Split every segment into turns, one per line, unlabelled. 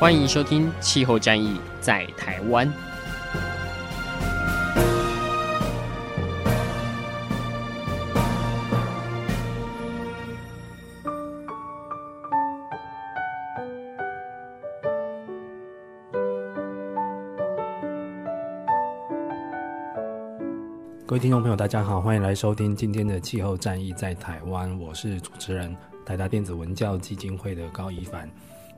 欢迎收听《气候战役在台湾》。
各位听众朋友，大家好，欢迎来收听今天的《气候战役在台湾》，我是主持人台达电子文教基金会的高宜凡。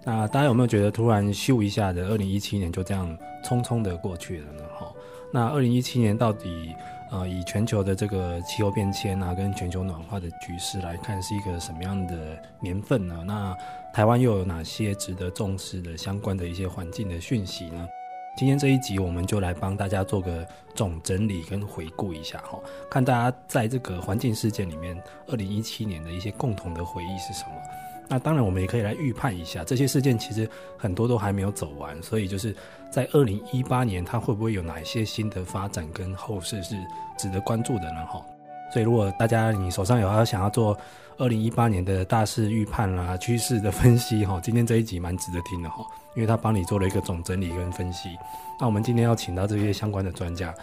那大家有没有觉得突然咻一下的，二零一七年就这样匆匆的过去了呢？哈，那二零一七年到底呃，以全球的这个气候变迁啊，跟全球暖化的局势来看，是一个什么样的年份呢？那台湾又有哪些值得重视的相关的一些环境的讯息呢？今天这一集，我们就来帮大家做个总整理跟回顾一下哈，看大家在这个环境事件里面，二零一七年的一些共同的回忆是什么？那当然，我们也可以来预判一下，这些事件其实很多都还没有走完，所以就是在二零一八年，它会不会有哪一些新的发展跟后市是值得关注的呢？哈，所以如果大家你手上有要想要做二零一八年的大事预判啦、趋势的分析哈，今天这一集蛮值得听的哈。因为他帮你做了一个总整理跟分析，那我们今天要请到这些相关的专家，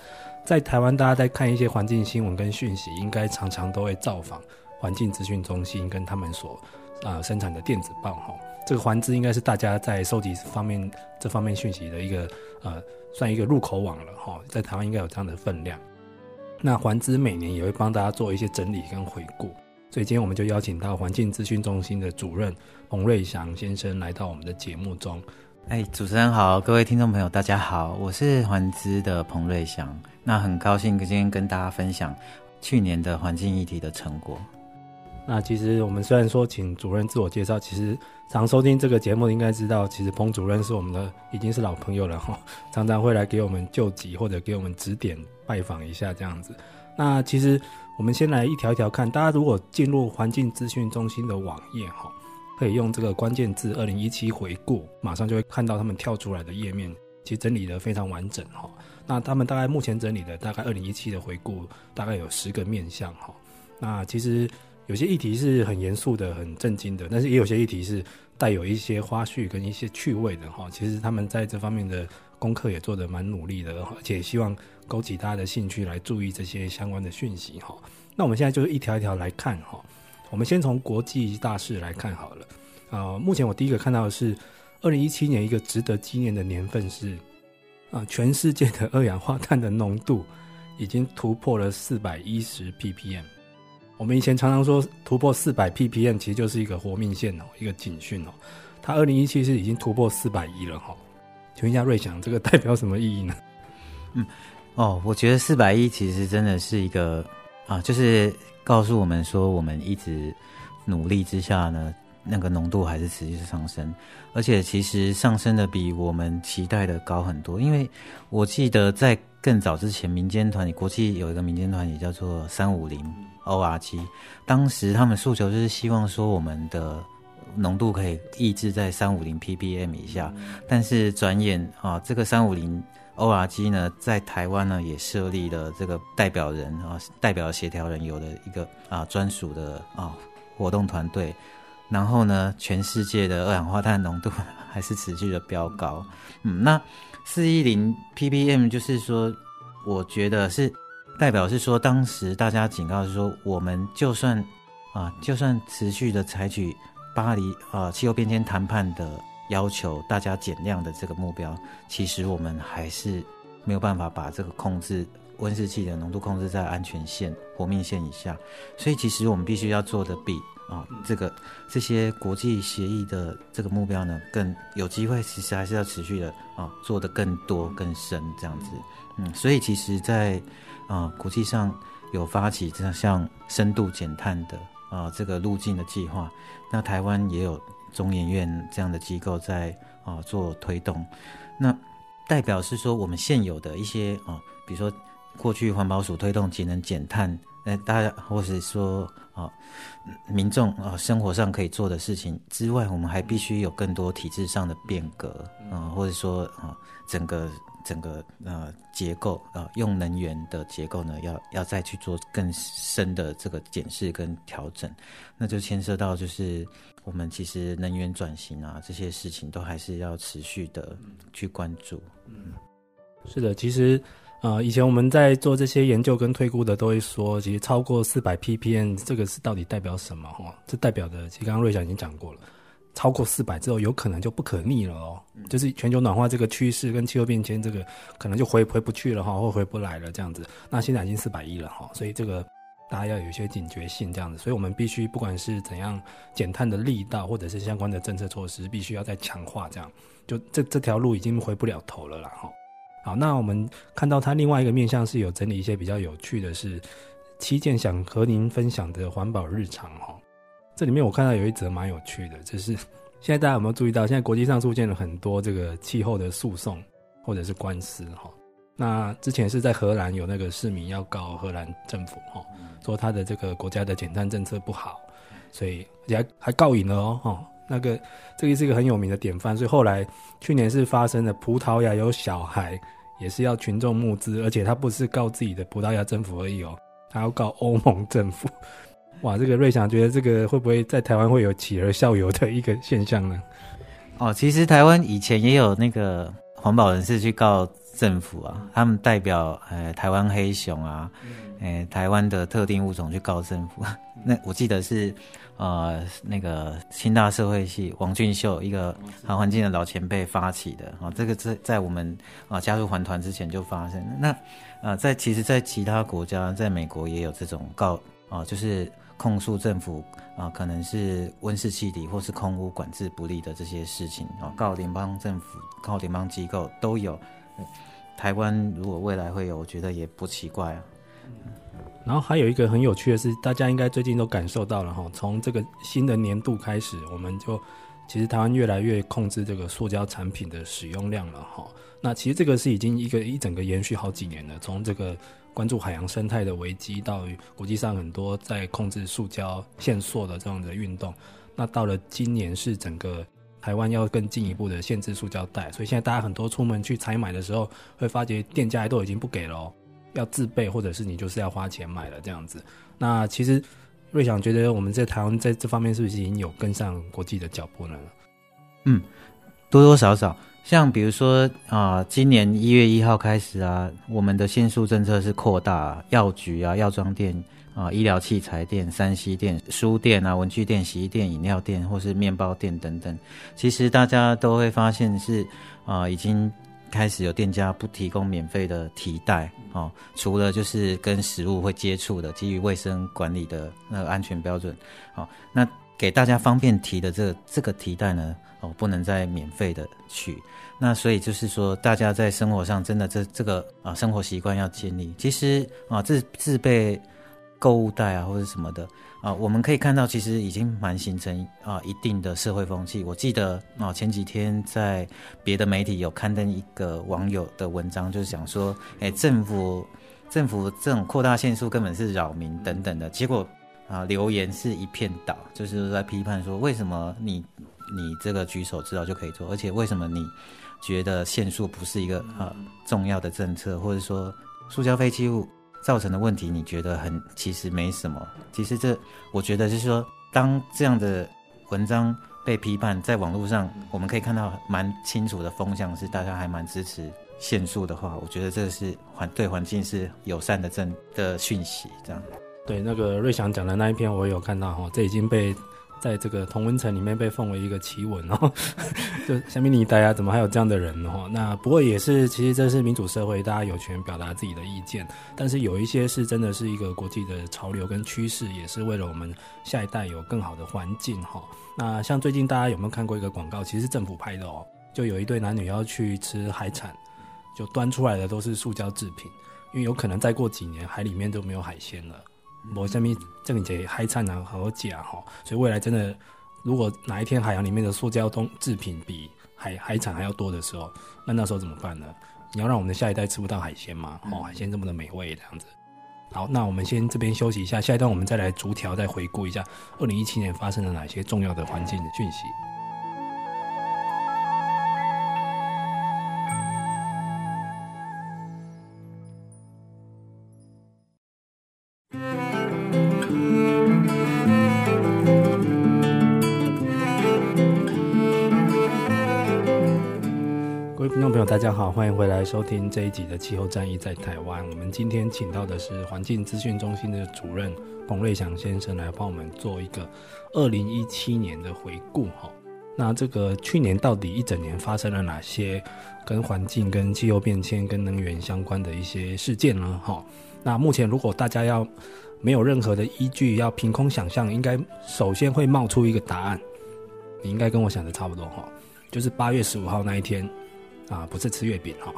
在台湾大家在看一些环境新闻跟讯息，应该常常都会造访环境资讯中心跟他们所、呃、生产的电子报哈。这个环资应该是大家在收集方面这方面讯息的一个呃算一个入口网了哈，在台湾应该有这样的分量。那环资每年也会帮大家做一些整理跟回顾。所以今天我们就邀请到环境资讯中心的主任彭瑞祥先生来到我们的节目中。
哎，主持人好，各位听众朋友大家好，我是环资的彭瑞祥。那很高兴今天跟大家分享去年的环境议题的成果。
那其实我们虽然说请主任自我介绍，其实常收听这个节目应该知道，其实彭主任是我们的已经是老朋友了哈，常常会来给我们救急或者给我们指点拜访一下这样子。那其实。我们先来一条一条看，大家如果进入环境资讯中心的网页哈，可以用这个关键字“二零一七回顾”，马上就会看到他们跳出来的页面，其实整理得非常完整哈。那他们大概目前整理的大概二零一七的回顾，大概有十个面向哈。那其实有些议题是很严肃的、很震惊的，但是也有些议题是带有一些花絮跟一些趣味的哈。其实他们在这方面的功课也做得蛮努力的，而且希望。勾起大家的兴趣来注意这些相关的讯息哈。那我们现在就是一条一条来看哈。我们先从国际大事来看好了。啊，目前我第一个看到的是，二零一七年一个值得纪念的年份是啊，全世界的二氧化碳的浓度已经突破了四百一十 ppm。我们以前常常说突破四百 ppm 其实就是一个活命线哦，一个警讯哦。它二零一七是已经突破四百亿了哈。请问一下瑞祥，这个代表什么意义呢？
嗯。哦，我觉得四百亿其实真的是一个啊，就是告诉我们说，我们一直努力之下呢，那个浓度还是持续上升，而且其实上升的比我们期待的高很多。因为我记得在更早之前，民间团体国际有一个民间团体叫做三五零 ORG，当时他们诉求就是希望说我们的浓度可以抑制在三五零 ppm 以下，但是转眼啊，这个三五零。ORG 呢，在台湾呢也设立了这个代表人啊，代表协调人有的一个啊专属的啊活动团队，然后呢，全世界的二氧化碳浓度还是持续的飙高。嗯，那四一零 ppm 就是说，我觉得是代表是说，当时大家警告是说，我们就算啊，就算持续的采取巴黎啊气候变迁谈判的。要求大家减量的这个目标，其实我们还是没有办法把这个控制温室气的浓度控制在安全线、活命线以下。所以，其实我们必须要做的比啊这个这些国际协议的这个目标呢，更有机会。其实还是要持续的啊做的更多、更深这样子。嗯，所以其实在，在啊国际上有发起这样像深度减碳的啊这个路径的计划，那台湾也有。中研院这样的机构在啊做推动。那代表是说，我们现有的一些啊，比如说过去环保署推动节能减碳。呃，大家或是说啊，民众啊，生活上可以做的事情之外，我们还必须有更多体制上的变革啊，或者说啊，整个整个呃结构啊，用能源的结构呢，要要再去做更深的这个检视跟调整，那就牵涉到就是我们其实能源转型啊这些事情都还是要持续的去关注。嗯，
是的，其实。呃，以前我们在做这些研究跟推估的，都会说，其实超过四百 ppm 这个是到底代表什么？哈，这代表的，其实刚刚瑞祥已经讲过了，超过四百之后，有可能就不可逆了哦，就是全球暖化这个趋势跟气候变迁这个，可能就回回不去了哈，或回不来了这样子。那现在已经四百亿了哈，所以这个大家要有一些警觉性这样子，所以我们必须不管是怎样减碳的力道，或者是相关的政策措施，必须要再强化这样，就这这条路已经回不了头了啦哈。好，那我们看到它另外一个面向是有整理一些比较有趣的是七件想和您分享的环保日常哈。这里面我看到有一则蛮有趣的，就是现在大家有没有注意到，现在国际上出现了很多这个气候的诉讼或者是官司哈。那之前是在荷兰有那个市民要告荷兰政府哈，说他的这个国家的减碳政策不好，所以也还还告赢了哦哈。那个这个是一个很有名的典范，所以后来去年是发生了葡萄牙有小孩也是要群众募资，而且他不是告自己的葡萄牙政府而已哦，他要告欧盟政府。哇，这个瑞祥觉得这个会不会在台湾会有企鹅校友的一个现象呢？
哦，其实台湾以前也有那个环保人士去告政府啊，他们代表呃台湾黑熊啊，呃台湾的特定物种去告政府，那我记得是。呃，那个清大社会系王俊秀，一个好环境的老前辈发起的啊，这个在在我们啊加入环团之前就发生。那呃，在其实，在其他国家，在美国也有这种告啊，就是控诉政府啊，可能是温室气体或是空污管制不力的这些事情啊，告联邦政府、告联邦机构都有。台湾如果未来会有，我觉得也不奇怪啊。
然后还有一个很有趣的是，大家应该最近都感受到了哈，从这个新的年度开始，我们就其实台湾越来越控制这个塑胶产品的使用量了哈。那其实这个是已经一个一整个延续好几年了，从这个关注海洋生态的危机，到国际上很多在控制塑胶限塑的这样的运动，那到了今年是整个台湾要更进一步的限制塑胶袋，所以现在大家很多出门去采买的时候，会发觉店家都已经不给了哦。要自备，或者是你就是要花钱买了这样子。那其实瑞祥觉得我们在台湾在这方面是不是已经有跟上国际的脚步呢？
嗯，多多少少。像比如说啊、今年一月一号开始啊，我们的限塑政策是扩大药局啊、药妆店啊、医疗器材店、三 C 店、书店啊、文具店、洗衣店、饮料店或是面包店等等。其实大家都会发现是啊、已经。开始有店家不提供免费的提袋哦，除了就是跟食物会接触的，基于卫生管理的那个安全标准，哦，那给大家方便提的这个这个提袋呢，哦，不能再免费的取，那所以就是说，大家在生活上真的这这个啊生活习惯要建立，其实啊自自备购物袋啊或者什么的。啊，我们可以看到，其实已经蛮形成啊一定的社会风气。我记得啊，前几天在别的媒体有刊登一个网友的文章，就是讲说，哎，政府政府这种扩大限速根本是扰民等等的。结果啊，留言是一片倒，就是在批判说，为什么你你这个举手之劳就可以做，而且为什么你觉得限速不是一个啊重要的政策，或者说塑胶废弃物造成的问题，你觉得很其实没什么。其实这，我觉得就是说，当这样的文章被批判，在网络上，我们可以看到蛮清楚的风向是大家还蛮支持限速的话，我觉得这是环对环境是友善的正的讯息。这样。
对，那个瑞祥讲的那一篇，我有看到哈，这已经被。在这个同温层里面被奉为一个奇闻哦，就下面你大家怎么还有这样的人哦？那不过也是，其实这是民主社会，大家有权表达自己的意见。但是有一些是真的是一个国际的潮流跟趋势，也是为了我们下一代有更好的环境哈。那像最近大家有没有看过一个广告？其实是政府拍的哦，就有一对男女要去吃海产，就端出来的都是塑胶制品，因为有可能再过几年海里面都没有海鲜了。我下面这里这海产啊好假哈，所以未来真的如果哪一天海洋里面的塑胶东制品比海海产还要多的时候，那那时候怎么办呢？你要让我们的下一代吃不到海鲜吗？哦，海鲜这么的美味，这样子。好，那我们先这边休息一下，下一段我们再来逐条再回顾一下二零一七年发生了哪些重要的环境的讯息。大家好，欢迎回来收听这一集的气候战役在台湾。我们今天请到的是环境资讯中心的主任彭瑞祥先生来帮我们做一个二零一七年的回顾。哈，那这个去年到底一整年发生了哪些跟环境、跟气候变迁、跟能源相关的一些事件呢？哈，那目前如果大家要没有任何的依据，要凭空想象，应该首先会冒出一个答案。你应该跟我想的差不多哈，就是八月十五号那一天。啊，不是吃月饼哈，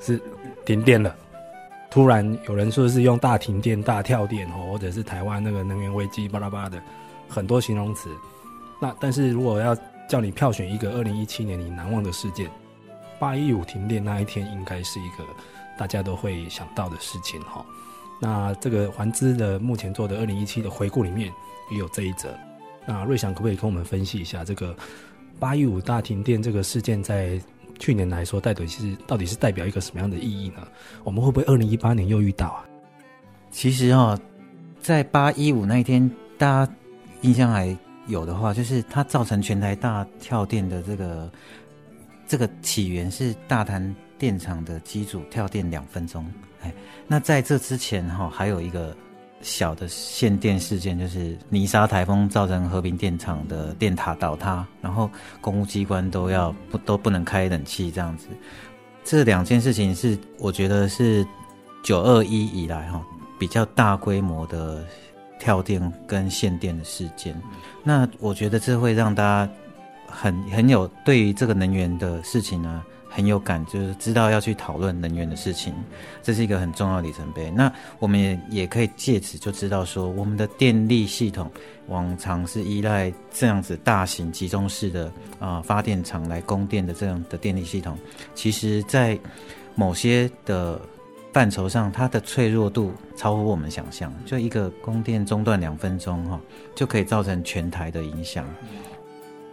是停电了。突然有人说是用大停电、大跳电哦，或者是台湾那个能源危机巴拉巴拉的很多形容词。那但是如果要叫你票选一个二零一七年你难忘的事件，八一五停电那一天应该是一个大家都会想到的事情哈。那这个环资的目前做的二零一七的回顾里面也有这一则。那瑞祥可不可以跟我们分析一下这个八一五大停电这个事件在？去年来说，到底是到底是代表一个什么样的意义呢？我们会不会二零一八年又遇到啊？
其实哦，在八一五那一天，大家印象还有的话，就是它造成全台大跳电的这个这个起源是大潭电厂的机组跳电两分钟。哎，那在这之前哈，还有一个。小的限电事件就是泥沙台风造成和平电厂的电塔倒塌，然后公务机关都要不都不能开冷气这样子。这两件事情是我觉得是九二一以来哈比较大规模的跳电跟限电的事件。那我觉得这会让大家很很有对于这个能源的事情呢。很有感，就是知道要去讨论能源的事情，这是一个很重要的里程碑。那我们也也可以借此就知道说，我们的电力系统往常是依赖这样子大型集中式的啊、发电厂来供电的这样的电力系统，其实在某些的范畴上，它的脆弱度超乎我们想象。就一个供电中断两分钟哈，就可以造成全台的影响。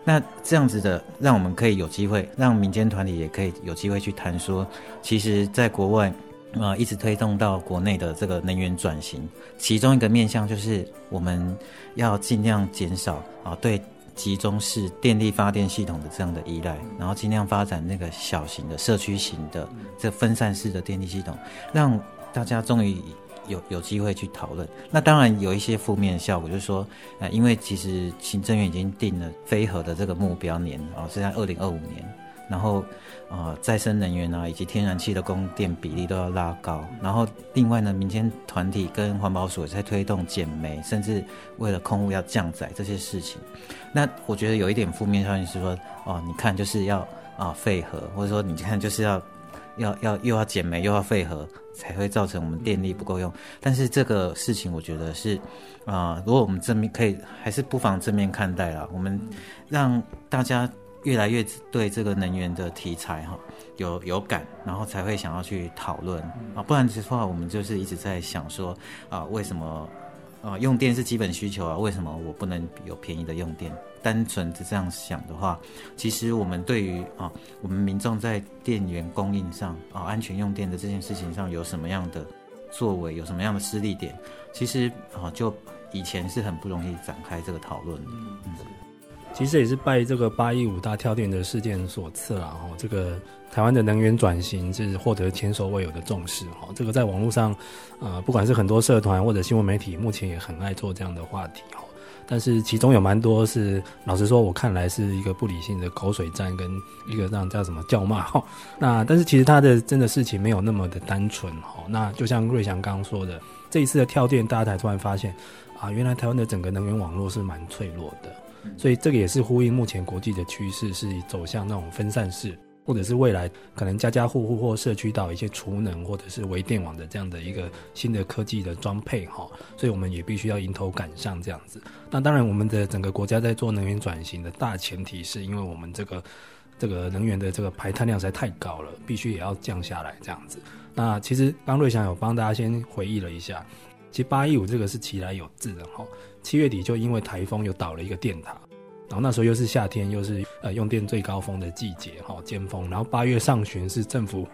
那这样子的，让我们可以有机会，让民间团体也可以有机会去谈说，其实，在国外啊、一直推动到国内的这个能源转型，其中一个面向就是我们要尽量减少啊对集中式电力发电系统的这样的依赖，然后尽量发展那个小型的社区型的这分散式的电力系统，让大家终于。有有机会去讨论，那当然有一些负面效果，就是说，呃，因为其实行政院已经定了非核的这个目标年啊，是在二零二五年，然后呃，再生能源啊以及天然气的供电比例都要拉高，然后另外呢，民间团体跟环保署也在推动减煤，甚至为了空污要降载这些事情。那我觉得有一点负面效应是说，哦，你看就是要啊废核，或者说你看就是要。要要又要减煤又要废核，才会造成我们电力不够用。但是这个事情，我觉得是啊、呃，如果我们正面可以，还是不妨正面看待啦。我们让大家越来越对这个能源的题材哈有有感，然后才会想要去讨论啊。不然的话，我们就是一直在想说啊，为什么啊用电是基本需求啊？为什么我不能有便宜的用电？单纯的这样想的话，其实我们对于啊，我们民众在电源供应上啊，安全用电的这件事情上有什么样的作为，有什么样的失力点，其实啊，就以前是很不容易展开这个讨论的。嗯，
其实也是拜这个八一五大跳电的事件所赐啦。哈，这个台湾的能源转型是获得前所未有的重视。哈，这个在网络上啊，不管是很多社团或者新闻媒体，目前也很爱做这样的话题。哈。但是其中有蛮多是，老实说，我看来是一个不理性的口水战，跟一个让叫什么叫骂哈。那但是其实他的真的事情没有那么的单纯哈。那就像瑞祥刚刚说的，这一次的跳电，大家才突然发现啊，原来台湾的整个能源网络是蛮脆弱的。所以这个也是呼应目前国际的趋势，是走向那种分散式或者是未来可能家家户户或社区到一些储能或者是微电网的这样的一个新的科技的装配哈，所以我们也必须要迎头赶上这样子。那当然，我们的整个国家在做能源转型的大前提是因为我们这个这个能源的这个排碳量实在太高了，必须也要降下来这样子。那其实刚瑞祥有帮大家先回忆了一下，其实八一五这个是其来有自的哈，七月底就因为台风又倒了一个电塔。然后那时候又是夏天，又是呃用电最高峰的季节，哈、哦，尖峰。然后八月上旬是政府，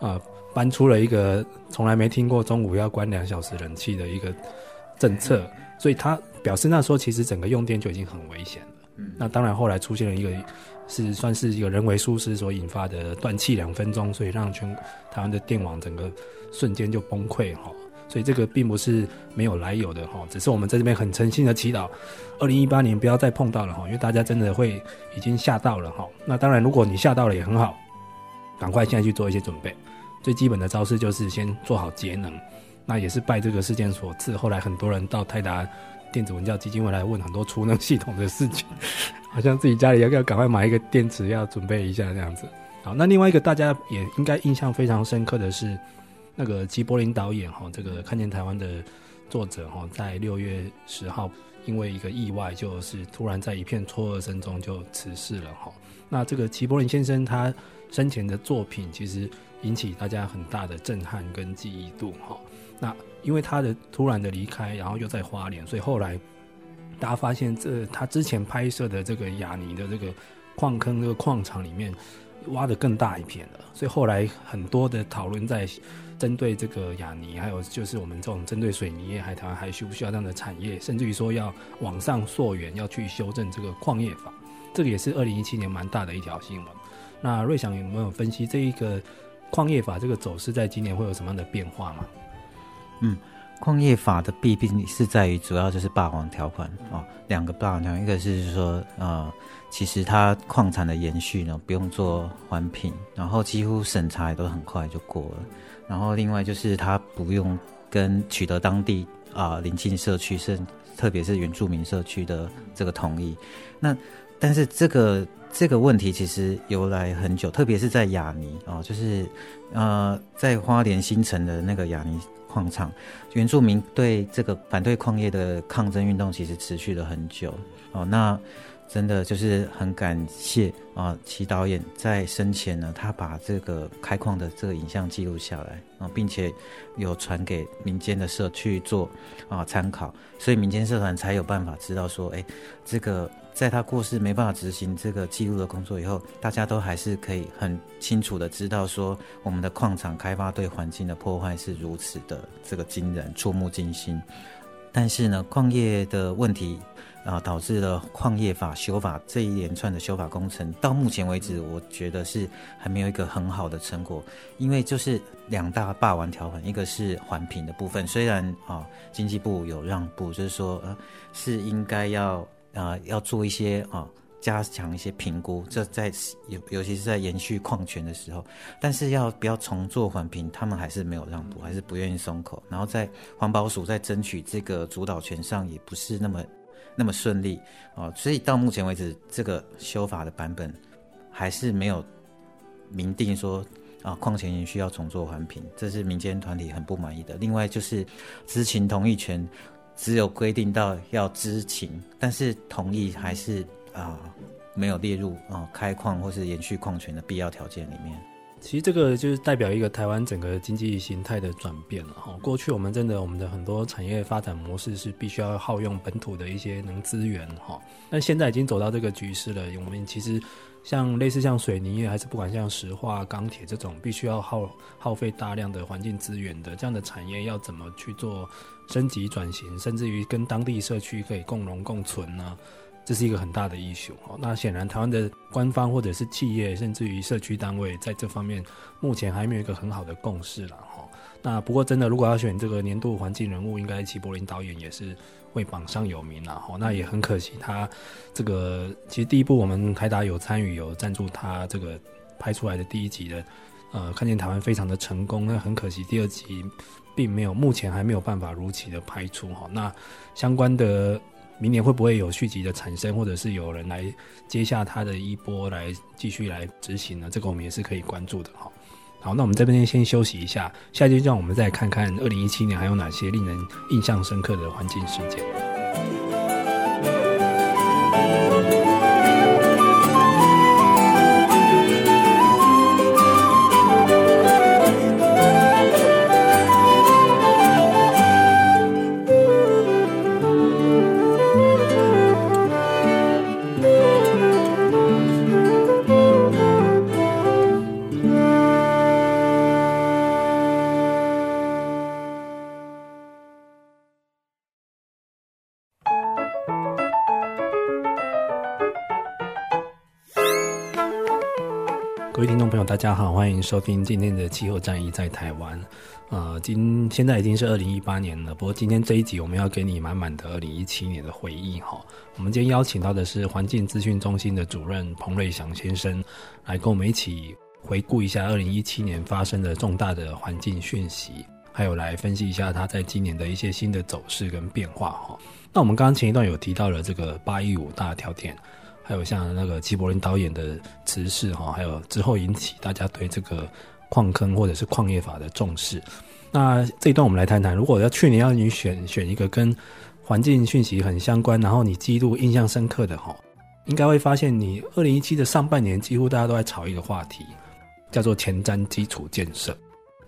呃，搬出了一个从来没听过中午要关两小时冷气的一个政策，所以他表示那时候其实整个用电就已经很危险了。嗯，那当然后来出现了一个是算是一个人为疏失所引发的断气两分钟，所以让全台湾的电网整个瞬间就崩溃，哈、哦。所以这个并不是没有来由的哈，只是我们在这边很诚心的祈祷，二零一八年不要再碰到了哈，因为大家真的会已经吓到了哈。那当然，如果你吓到了也很好，赶快现在去做一些准备。最基本的招式就是先做好节能，那也是拜这个事件所赐。后来很多人到泰达电子文教基金会来问很多储能系统的事情，好像自己家里要不要赶快买一个电池要准备一下这样子。好，那另外一个大家也应该印象非常深刻的是。那个齐柏林导演哈，这个看见台湾的作者哈，在六月十号因为一个意外，就是突然在一片错愕声中就辞世了哈。那这个齐柏林先生他生前的作品其实引起大家很大的震撼跟记忆度哈。那因为他的突然的离开，然后又在花莲，所以后来大家发现这他之前拍摄的这个雅尼的这个矿坑这个矿场里面挖的更大一片了，所以后来很多的讨论在。针对这个雅尼，还有就是我们这种针对水泥业，还台湾还需不需要这样的产业？甚至于说要往上溯源，要去修正这个矿业法，这个也是二零一七年蛮大的一条新闻。那瑞祥有没有分析这一个矿业法这个走势，在今年会有什么样的变化吗？
嗯，矿业法的弊病是在于主要就是霸王条款啊，两个霸王条款，一个是说呃，其实它矿产的延续呢不用做环评，然后几乎审查也都很快就过了。然后另外就是它不用跟取得当地啊邻近社区，是特别是原住民社区的这个同意。那但是这个这个问题其实由来很久，特别是在雅尼啊，就是呃在花莲新城的那个雅尼矿场，原住民对这个反对矿业的抗争运动其实持续了很久哦。那真的就是很感谢啊，齐导演在生前呢，他把这个开矿的这个影像记录下来啊，并且有传给民间的社去做啊参考，所以民间社团才有办法知道说，哎，这个在他过世没办法执行这个记录的工作以后，大家都还是可以很清楚的知道说，我们的矿场开发对环境的破坏是如此的这个惊人，触目惊心。但是呢，矿业的问题。啊，导致了矿业法修法这一连串的修法工程，到目前为止，我觉得是还没有一个很好的成果。因为就是两大霸王条款，一个是环评的部分，虽然啊，经济部有让步，就是说呃，是应该要啊要做一些啊加强一些评估，这在尤尤其是在延续矿权的时候，但是要不要重做环评，他们还是没有让步，还是不愿意松口。然后在环保署在争取这个主导权上，也不是那么。那么顺利啊，所以到目前为止，这个修法的版本还是没有明定说啊，矿权需要重做环评，这是民间团体很不满意的。另外就是知情同意权，只有规定到要知情，但是同意还是啊没有列入啊开矿或是延续矿权的必要条件里面。
其实这个就是代表一个台湾整个经济形态的转变了哈。过去我们真的我们的很多产业发展模式是必须要耗用本土的一些能资源哈，但现在已经走到这个局势了。我们其实像类似像水泥业，还是不管像石化、钢铁这种必须要耗耗费大量的环境资源的这样的产业，要怎么去做升级转型，甚至于跟当地社区可以共荣共存呢？这是一个很大的英雄。那显然，台湾的官方或者是企业，甚至于社区单位，在这方面目前还没有一个很好的共识了哈。那不过，真的如果要选这个年度环境人物，应该齐柏林导演也是会榜上有名了哈。那也很可惜，他这个其实第一部我们台达有参与，有赞助他这个拍出来的第一集的，呃，看见台湾非常的成功。那很可惜，第二集并没有，目前还没有办法如期的拍出哈。那相关的。明年会不会有续集的产生，或者是有人来接下他的衣钵来继续来执行呢？这个我们也是可以关注的哈。好，那我们这边先休息一下，下一阶段我们再看看二零一七年还有哪些令人印象深刻的环境事件。大家好，欢迎收听今天的气候战役在台湾。呃，今现在已经是二零一八年了，不过今天这一集我们要给你满满的二零一七年的回忆哈。我们今天邀请到的是环境资讯中心的主任彭瑞祥先生，来跟我们一起回顾一下二零一七年发生的重大的环境讯息，还有来分析一下他在今年的一些新的走势跟变化哈。那我们刚刚前一段有提到了这个八一五大条点。还有像那个齐柏林导演的辞世哈，还有之后引起大家对这个矿坑或者是矿业法的重视。那这一段我们来谈谈，如果要去年要你选选一个跟环境讯息很相关，然后你记录印象深刻的哈，应该会发现你二零一七的上半年几乎大家都在炒一个话题，叫做前瞻基础建设，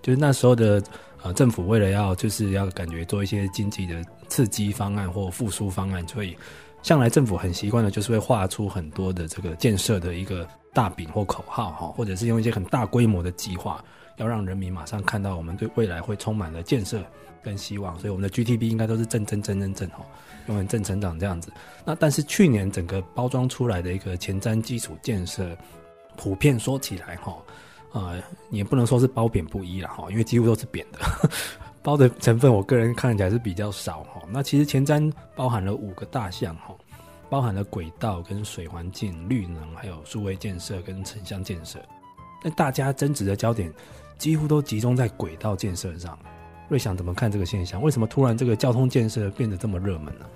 就是那时候的呃政府为了要就是要感觉做一些经济的刺激方案或复苏方案，所以。向来政府很习惯的，就是会画出很多的这个建设的一个大饼或口号哈，或者是用一些很大规模的计划，要让人民马上看到我们对未来会充满了建设跟希望。所以我们的 GDP 应该都是正正正正正哈，永远正成长这样子。那但是去年整个包装出来的一个前瞻基础建设，普遍说起来哈，呃，也不能说是褒贬不一了哈，因为几乎都是贬的。包的成分，我个人看起来是比较少哈。那其实前瞻包含了五个大项哈，包含了轨道跟水环境、绿能，还有数位建设跟城乡建设。那大家争执的焦点几乎都集中在轨道建设上。瑞想怎么看这个现象？为什么突然这个交通建设变得这么热门呢？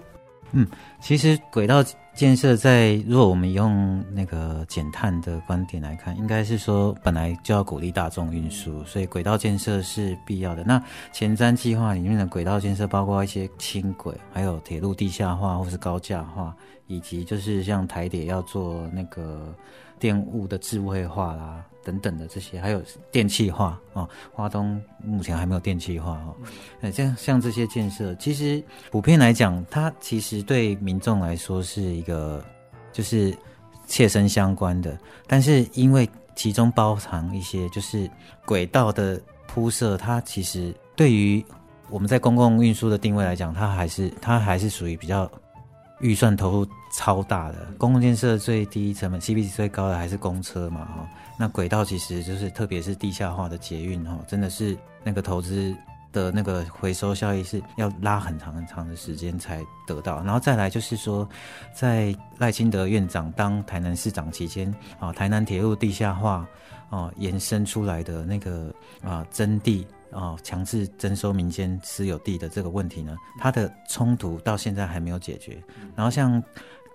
嗯，其实轨道建设在，如果我们用那个减碳的观点来看，应该是说本来就要鼓励大众运输，所以轨道建设是必要的。那前瞻计划里面的轨道建设包括一些轻轨，还有铁路地下化或是高架化，以及就是像台铁要做那个电务的智慧化啦。等等的这些，还有电气化啊，花东目前还没有电气化哦。那像像这些建设，其实普遍来讲，它其实对民众来说是一个就是切身相关的。但是因为其中包含一些就是轨道的铺设，它其实对于我们在公共运输的定位来讲，它还是它还是属于比较预算投入超大的。公共建设最低成本 CP 值最高的还是公车嘛哈。那轨道其实就是，特别是地下化的捷运哈，真的是那个投资的那个回收效益是要拉很长很长的时间才得到。然后再来就是说，在赖清德院长当台南市长期间啊，台南铁路地下化啊延伸出来的那个啊征地啊强制征收民间私有地的这个问题呢，它的冲突到现在还没有解决。然后像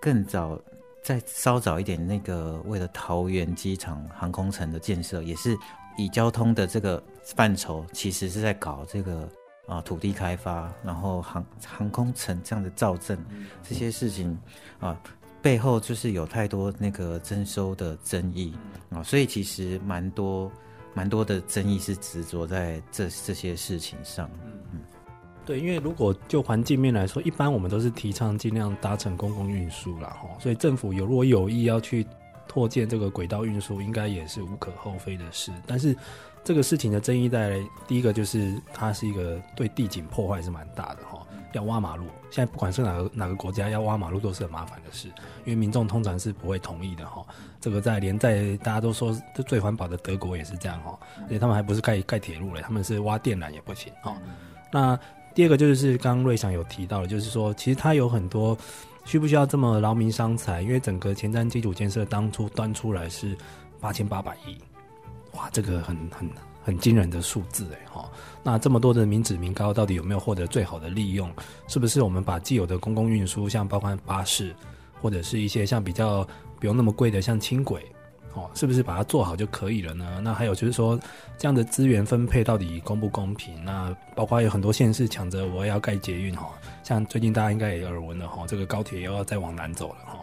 更早。再稍早一点，那个为了桃园机场航空城的建设，也是以交通的这个范畴，其实是在搞这个啊土地开发，然后航航空城这样的造镇这些事情啊，背后就是有太多那个征收的争议啊，所以其实蛮多蛮多的争议是执着在这这些事情上。嗯。
对，因为如果就环境面来说，一般我们都是提倡尽量搭乘公共运输啦，哈，所以政府有如果有意要去拓建这个轨道运输，应该也是无可厚非的事。但是这个事情的争议带来，第一个就是它是一个对地景破坏是蛮大的，哈，要挖马路，现在不管是哪个哪个国家要挖马路都是很麻烦的事，因为民众通常是不会同意的，哈。这个在连在大家都说最环保的德国也是这样，哈，而且他们还不是盖盖铁路嘞，他们是挖电缆也不行，哈，那。第二个就是刚刚瑞祥有提到的，就是说其实它有很多需不需要这么劳民伤财？因为整个前瞻基础建设当初端出来是八千八百亿，哇，这个很很很惊人的数字哎哈。那这么多的民脂民膏到底有没有获得最好的利用？是不是我们把既有的公共运输，像包括巴士，或者是一些像比较不用那么贵的像轻轨，哦，是不是把它做好就可以了呢？那还有就是说，这样的资源分配到底公不公平？那包括有很多县市抢着我要盖捷运哈，像最近大家应该也耳闻了哈，这个高铁又要再往南走了哈，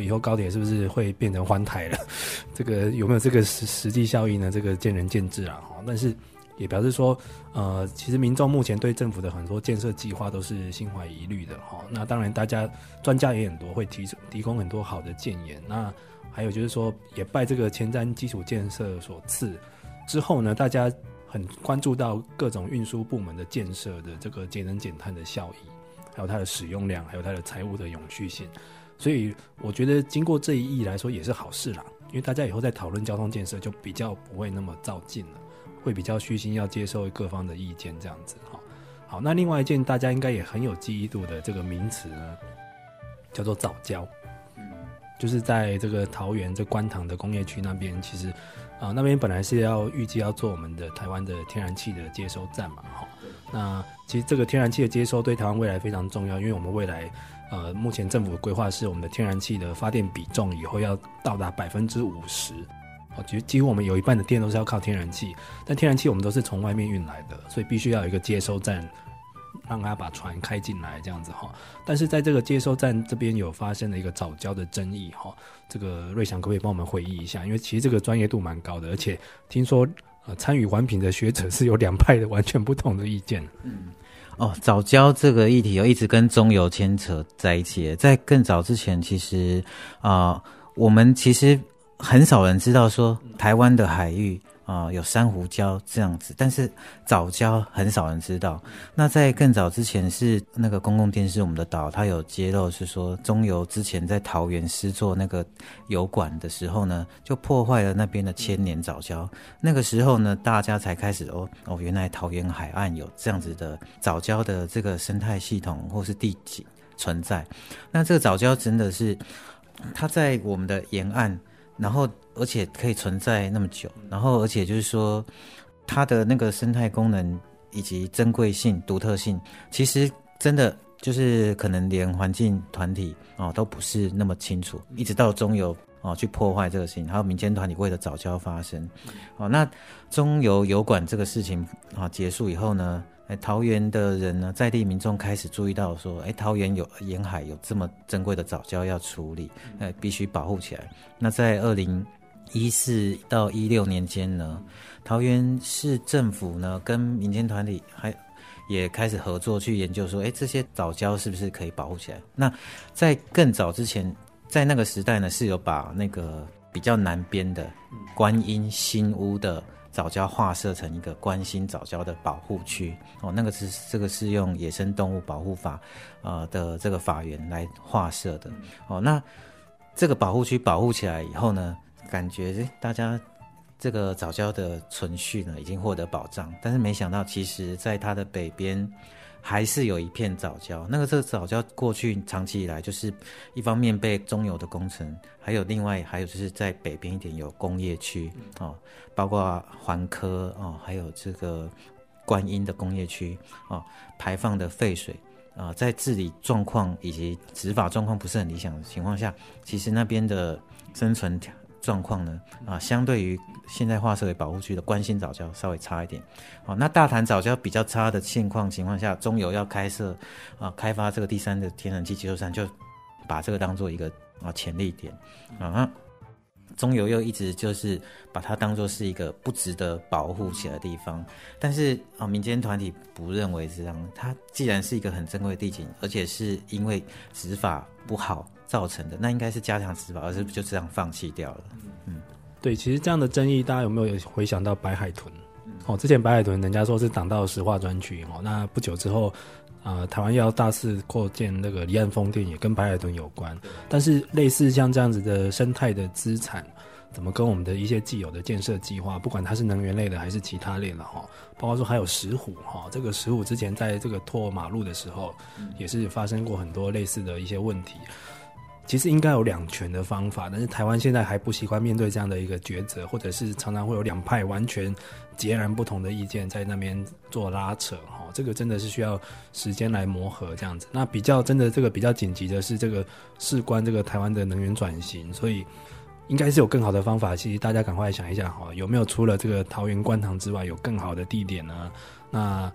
以后高铁是不是会变成环台了？这个有没有这个实实际效益呢？这个见仁见智啊哈，但是。也表示说，呃，其实民众目前对政府的很多建设计划都是心怀疑虑的哈。那当然，大家专家也很多，会提提供很多好的建言。那还有就是说，也拜这个前瞻基础建设所赐，之后呢，大家很关注到各种运输部门的建设的这个节能减碳的效益，还有它的使用量，还有它的财务的永续性。所以我觉得经过这一役来说也是好事啦，因为大家以后在讨论交通建设就比较不会那么照进了。会比较虚心，要接受各方的意见，这样子哈。好，那另外一件大家应该也很有记忆度的这个名词呢，叫做早交。嗯，就是在这个桃园这观塘的工业区那边，其实啊、那边本来是要预计要做我们的台湾的天然气的接收站嘛，哈。那其实这个天然气的接收对台湾未来非常重要，因为我们未来呃目前政府的规划是我们的天然气的发电比重以后要到达百分之五十。哦，其实几乎我们有一半的电都是要靠天然气，但天然气我们都是从外面运来的，所以必须要有一个接收站，让它把船开进来这样子哈。但是在这个接收站这边有发生了一个早交的争议哈，这个瑞祥可不可以帮我们回忆一下？因为其实这个专业度蛮高的，而且听说呃参与环评的学者是有两派的完全不同的意见。
嗯，哦，早教这个议题又一直跟中油牵扯在一起，在更早之前，其实啊、我们其实。很少人知道说台湾的海域啊、有珊瑚礁这样子，但是藻礁很少人知道。那在更早之前是那个公共电视，我们的岛它有揭露是说中油之前在桃园施作那个油管的时候呢，就破坏了那边的千年藻礁。那个时候呢，大家才开始哦哦，原来桃园海岸有这样子的藻礁的这个生态系统或是地景存在。那这个藻礁真的是它在我们的沿岸。然后，而且可以存在那么久，然后，而且就是说，它的那个生态功能以及珍贵性、独特性，其实真的就是可能连环境团体哦都不是那么清楚，一直到中油哦去破坏这个事情，还有民间团体为了早教发生，哦，那中油油管这个事情啊结束以后呢？哎，桃园的人呢，在地民众开始注意到说，哎，桃园有沿海有这么珍贵的藻礁要处理，哎，必须保护起来。那在二零一四到一六年间呢，桃园市政府呢跟民间团体还也开始合作去研究说，哎，这些藻礁是不是可以保护起来？那在更早之前，在那个时代呢，是有把那个比较南边的观音新屋的。藻礁划设成一个关心藻礁的保护区哦，那个是这个是用野生动物保护法啊的这个法源来划设的哦。那这个保护区保护起来以后呢，感觉大家这个藻礁的存续呢已经获得保障，但是没想到其实在它的北边。还是有一片藻礁，那个这个藻礁过去长期以来就是一方面被中油的工程，还有另外还有就是在北边一点有工业区哦，包括环科哦，还有这个观音的工业区哦，排放的废水啊、哦，在治理状况以及执法状况不是很理想的情况下，其实那边的生存条。状况呢？啊，相对于现在划设为保护区的关心早教稍微差一点。好，那大潭早教比较差的现况情况下，中油要开设啊，开发这个第三的天然气接收站，就把这个当做一个啊潜力点啊。中油又一直就是把它当做是一个不值得保护起来的地方，但是啊，民间团体不认为是这样。它既然是一个很珍贵的地景，而且是因为执法不好。造成的那应该是加强执法，而是就这样放弃掉了。嗯，对，其实这样的争议，大家有没有回想到白海豚？哦，之前白海豚人家说是挡到石化专区哦，那不久之后，啊、呃，台湾要大肆扩建那个离岸风电，也跟白海豚有关。但是类似像这样子的生态的资产，怎么跟我们的一些既有的建设计划，不管它是能源类的还是其他类的哈，包括说还有石虎哈，这个石虎之前在这个拓马路的时候，也是发生过很多类似的一些问题。
其实应该有两全的方法，但是台湾现在还不习惯面对这样的一个抉择，或者是常常会有两派完全截然不同的意见在那边做拉扯，哈，这个真的是需要时间来磨合这样子。那比较真的这个比较紧急的是这个事关这个台湾的能源转型，所以应该是有更好的方法。其实大家赶快想一想哈，有没有除了这个桃园观塘之外，有更好的地点呢？那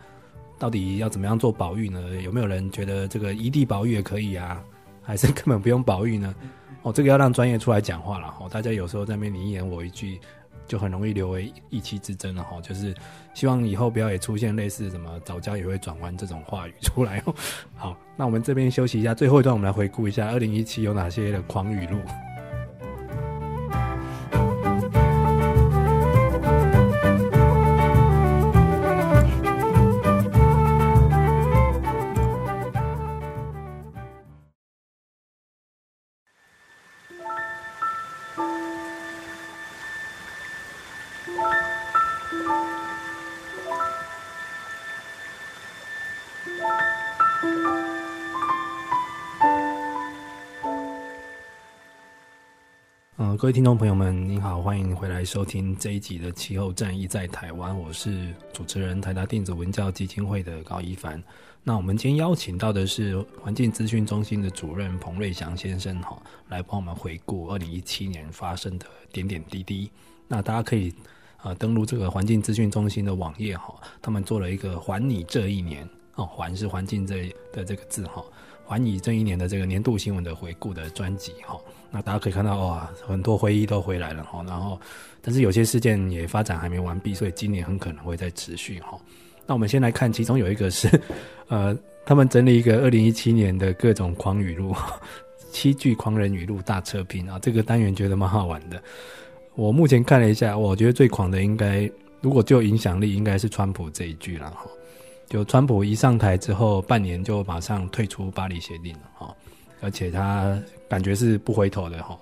到底要怎么样做保育呢？有没有人觉得这个一地保育也可以啊？还是根本不用保育呢？哦，这个要让专业出来讲话了。哦，大家有时候在那边你一言我一句，就很容易留为一气之争了。哈，就是希望以后不要也出现类似什么早教也会转弯这种话语出来哦。好，那我们这边休息一下，最后一段我们来回顾一下二零一七有哪些的狂语录。各位听众朋友们，您好，欢迎回来收听这一集的《气候战役在台湾》，我是主持人台达电子文教基金会的高一凡。那我们今天邀请到的是环境资讯中心的主任彭瑞祥先生，哈，来帮我们回顾二零一七年发生的点点滴滴。那大家可以呃登录这个环境资讯中心的网页，哈，他们做了一个“还你这一年”，哦，环是环境这的这个字，哈。环你这一年的这个年度新闻的回顾的专辑哈，那大家可以看到哇，很多回忆都回来了哈，然后但是有些事件也发展还没完毕，所以今年很可能会再持续哈。那我们先来看，其中有一个是呃，他们整理一个二零一七年的各种狂语录，七句狂人语录大测评啊，这个单元觉得蛮好玩的。我目前看了一下，我觉得最狂的应该，如果就影响力，应该是川普这一句了哈。就川普一上台之后，半年就马上退出巴黎协定了哈，而且他感觉是不回头的哈。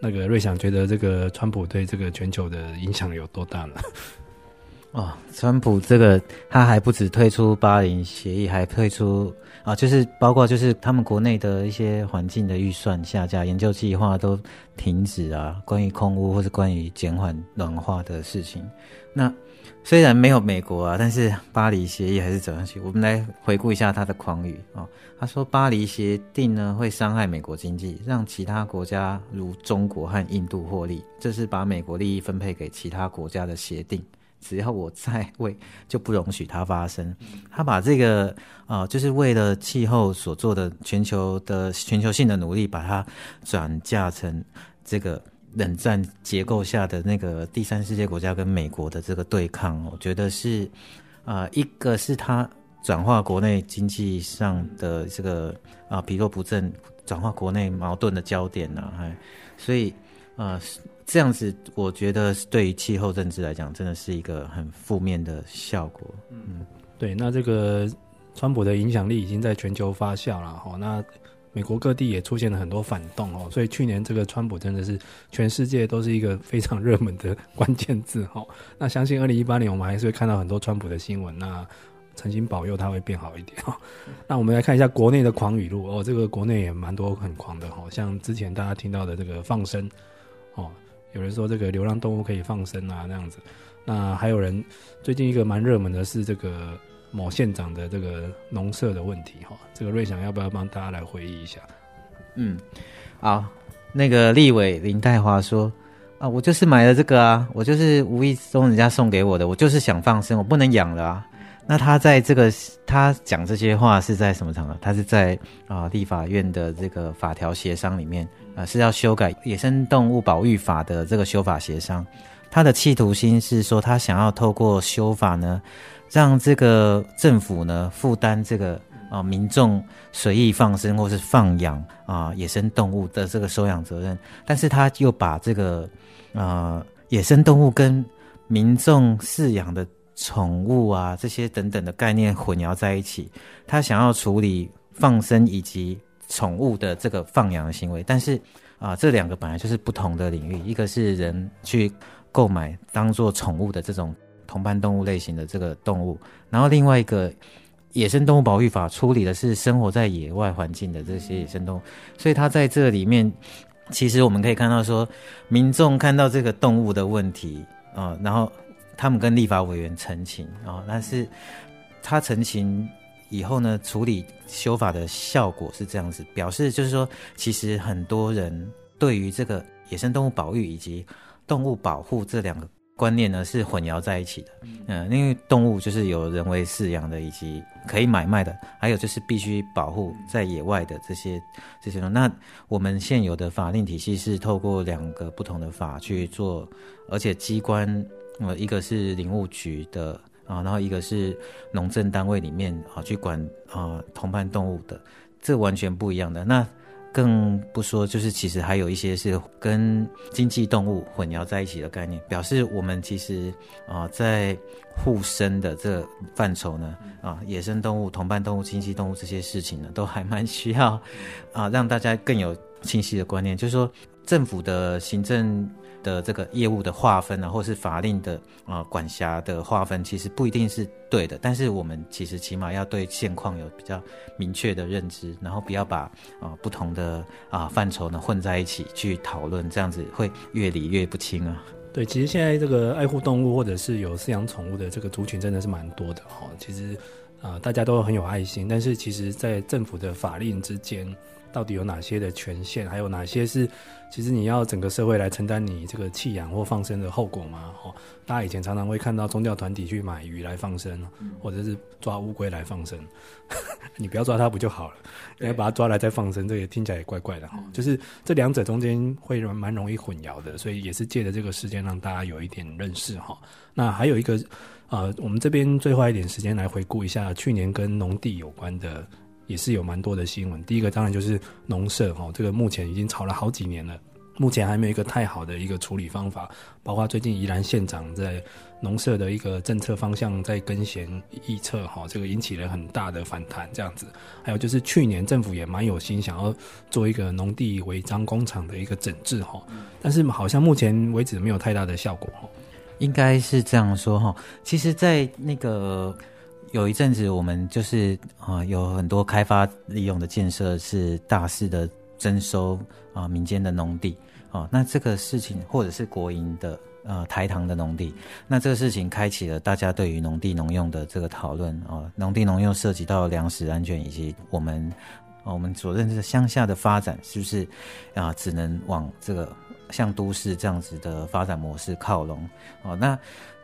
那个瑞想觉得这个川普对这个全球的影响有多大呢？
哦，川普这个他还不止退出巴黎协议，还退出啊，就是包括就是他们国内的一些环境的预算下架、研究计划都停止啊，关于空污或是关于减缓暖化的事情，那。虽然没有美国啊，但是巴黎协议还是走上去。我们来回顾一下他的狂语啊、哦。他说巴黎协定呢会伤害美国经济，让其他国家如中国和印度获利。这是把美国利益分配给其他国家的协定。只要我在位，就不容许它发生。他把这个啊、就是为了气候所做的全球的全球性的努力，把它转嫁成这个。冷战结构下的那个第三世界国家跟美国的这个对抗，我觉得是，啊、一个是它转化国内经济上的这个啊疲弱不振，转化国内矛盾的焦点呐、啊，所以啊、呃、这样子，我觉得对于气候政治来讲，真的是一个很负面的效果。
嗯，对，那这个川普的影响力已经在全球发酵了，哈，那。美国各地也出现了很多反动哦，所以去年这个川普真的是全世界都是一个非常热门的关键字哈。那相信二零一八年我们还是会看到很多川普的新闻，那诚心保佑他会变好一点哈。那我们来看一下国内的狂语录哦，这个国内也蛮多很狂的哈，像之前大家听到的这个放生哦，有人说这个流浪动物可以放生啊那样子，那还有人最近一个蛮热门的是这个。某县长的这个农舍的问题，哈，这个瑞祥要不要帮大家来回忆一下？
嗯，好，那个立委林代华说啊，我就是买了这个啊，我就是无意中人家送给我的，我就是想放生，我不能养了啊。那他在这个他讲这些话是在什么场合？他是在啊立法院的这个法条协商里面啊，是要修改野生动物保育法的这个修法协商。他的企图心是说，他想要透过修法呢。让这个政府呢负担这个啊民众随意放生或是放养啊野生动物的这个收养责任，但是他又把这个呃野生动物跟民众饲养的宠物啊这些等等的概念混淆在一起，他想要处理放生以及宠物的这个放养的行为，但是啊这两个本来就是不同的领域，一个是人去购买当做宠物的这种。同伴动物类型的这个动物，然后另外一个野生动物保育法处理的是生活在野外环境的这些野生动物，所以它在这里面，其实我们可以看到说，民众看到这个动物的问题啊、然后他们跟立法委员陈情啊、但是他陈情以后呢，处理修法的效果是这样子，表示就是说，其实很多人对于这个野生动物保育以及动物保护这两个。观念呢是混淆在一起的，嗯，因为动物就是有人为饲养的，以及可以买卖的，还有就是必须保护在野外的这些这些。那我们现有的法令体系是透过两个不同的法去做，而且机关呃一个是林务局的啊，然后一个是农政单位里面啊去管啊同伴动物的，这完全不一样的那。更不说，就是其实还有一些是跟经济动物混淆在一起的概念，表示我们其实啊、在护生的这范畴呢啊，野生动物、同伴动物、经济动物这些事情呢，都还蛮需要啊让大家更有清晰的观念，就是说政府的行政。的这个业务的划分啊，或是法令的啊、管辖的划分，其实不一定是对的。但是我们其实起码要对现况有比较明确的认知，然后不要把啊、不同的啊范畴呢混在一起去讨论，这样子会越理越不清啊。
对，其实现在这个爱护动物或者是有饲养宠物的这个族群真的是蛮多的哈。其实啊、大家都很有爱心，但是其实在政府的法令之间。到底有哪些的权限，还有哪些是其实你要整个社会来承担你这个弃养或放生的后果吗？哦，大家以前常常会看到宗教团体去买鱼来放生，或者是抓乌龟来放生，你不要抓它不就好了？你要把它抓来再放生，这也听起来也怪怪的哈。就是这两者中间会蛮容易混淆的，所以也是借着这个时间让大家有一点认识哈。那还有一个呃，我们这边最后一点时间来回顾一下去年跟农地有关的。也是有蛮多的新闻。第一个当然就是农舍哈，这个目前已经吵了好几年了，目前还没有一个太好的一个处理方法。包括最近宜兰县长在农舍的一个政策方向在更新预测哈，这个引起了很大的反弹。这样子，还有就是去年政府也蛮有心想要做一个农地违章工厂的一个整治哈，但是好像目前为止没有太大的效果哈。
应该是这样说哈，其实，在那个。有一阵子，我们就是啊、有很多开发利用的建设是大肆的征收啊、民间的农地啊、那这个事情，或者是国营的呃台糖的农地，那这个事情开启了大家对于农地农用的这个讨论啊。农、地农用涉及到粮食安全以及我们、呃、我们所认知的乡下的发展，是不是啊、只能往这个像都市这样子的发展模式靠拢啊、那。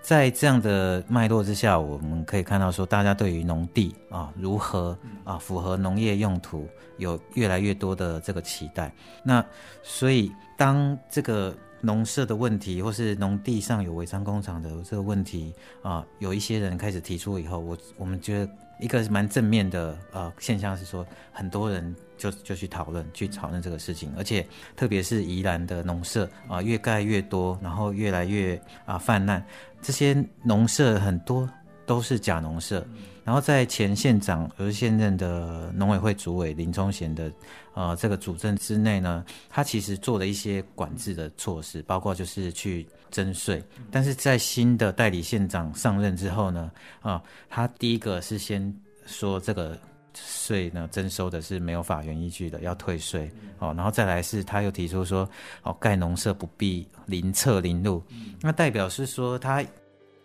在这样的脉络之下，我们可以看到说，大家对于农地啊如何啊符合农业用途，有越来越多的这个期待。那所以，当这个农舍的问题，或是农地上有违章工厂的这个问题啊，有一些人开始提出以后，我我们觉得一个是蛮正面的呃现象是说，很多人。就就去讨论，去讨论这个事情，而且特别是宜兰的农舍啊，越盖越多，然后越来越啊泛滥。这些农舍很多都是假农舍，然后在前县长而现任的农委会主委林聪贤的呃这个主政之内呢，他其实做了一些管制的措施，包括就是去征税。但是在新的代理县长上任之后呢，啊，他第一个是先说这个。税呢，征收的是没有法源依据的，要退税哦。然后再来是，他又提出说，哦，盖农舍不必邻测邻路，那代表是说，他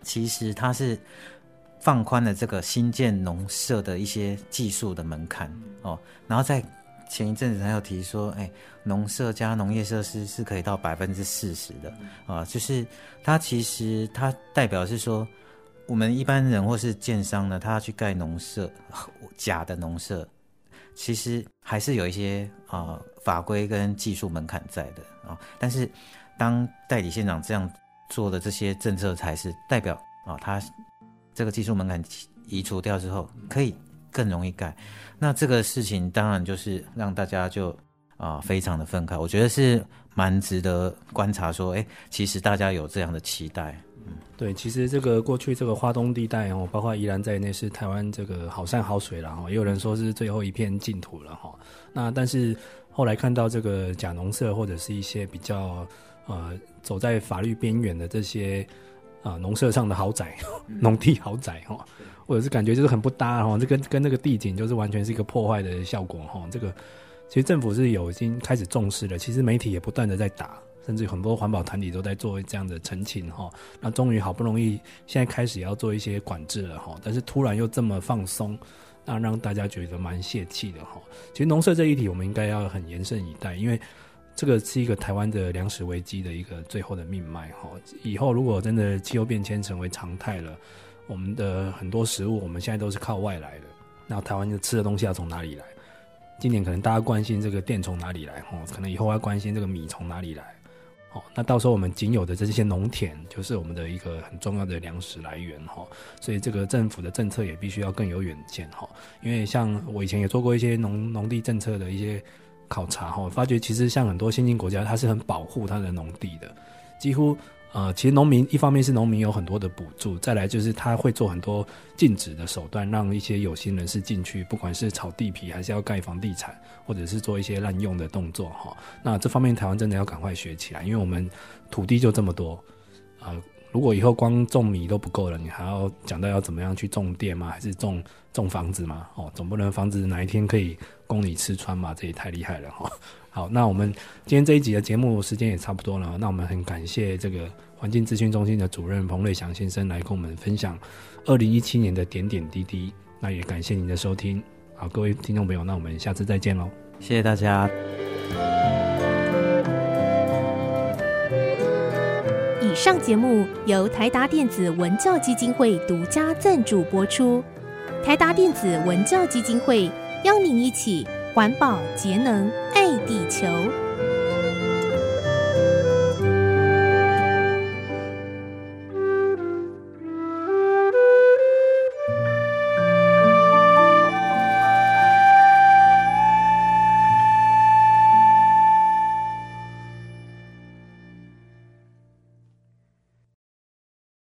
其实他是放宽了这个新建农舍的一些技术的门槛哦。然后在前一阵子，他又提说，哎，农舍加农业设施是可以到百分之四十的啊，就是他其实他代表是说。我们一般人或是建商呢，他要去盖农舍，假的农舍，其实还是有一些啊、法规跟技术门槛在的啊、但是当代理县长这样做的这些政策，才是代表啊、他这个技术门槛移除掉之后，可以更容易盖。那这个事情当然就是让大家就啊、非常的愤慨。我觉得是蛮值得观察，说，哎，其实大家有这样的期待。
嗯对，其实这个过去这个花东地带哦，包括宜兰在内是台湾这个好山好水了哈，也有人说是最后一片净土了哈。那但是后来看到这个假农舍或者是一些比较呃走在法律边缘的这些啊农舍上的豪宅、农地豪宅哈，或者是感觉就是很不搭哈，这跟跟那个地景就是完全是一个破坏的效果哈。这个其实政府是有已经开始重视了，其实媒体也不断的在打。甚至很多环保团体都在做这样的澄清哈，那终于好不容易现在开始要做一些管制了哈，但是突然又这么放松，那让大家觉得蛮泄气的哈。其实农舍这一题我们应该要很严慎以待，因为这个是一个台湾的粮食危机的一个最后的命脉哈。以后如果真的气候变迁成为常态了，我们的很多食物我们现在都是靠外来的，那台湾的吃的东西要从哪里来？今年可能大家关心这个电从哪里来哈，可能以后要关心这个米从哪里来。哦，那到时候我们仅有的这些农田，就是我们的一个很重要的粮食来源哈。所以这个政府的政策也必须要更有远见哈。因为像我以前也做过一些农农地政策的一些考察哈，发觉其实像很多先进国家，它是很保护它的农地的，几乎。呃，其实农民一方面是农民有很多的补助，再来就是他会做很多禁止的手段，让一些有心人士进去，不管是炒地皮还是要盖房地产，或者是做一些滥用的动作哈。那这方面台湾真的要赶快学起来，因为我们土地就这么多，呃，如果以后光种米都不够了，你还要讲到要怎么样去种电吗？还是种种房子吗？哦，总不能房子哪一天可以供你吃穿嘛？这也太厉害了哈。好，那我们今天这一集的节目时间也差不多了，那我们很感谢这个环境资讯中心的主任彭瑞祥先生来跟我们分享二零一七年的点点滴滴。那也感谢您的收听，好，各位听众朋友，那我们下次再见喽，
谢谢大家。
以上节目由台达电子文教基金会独家赞助播出，台达电子文教基金会邀您一起。环保节能爱地球。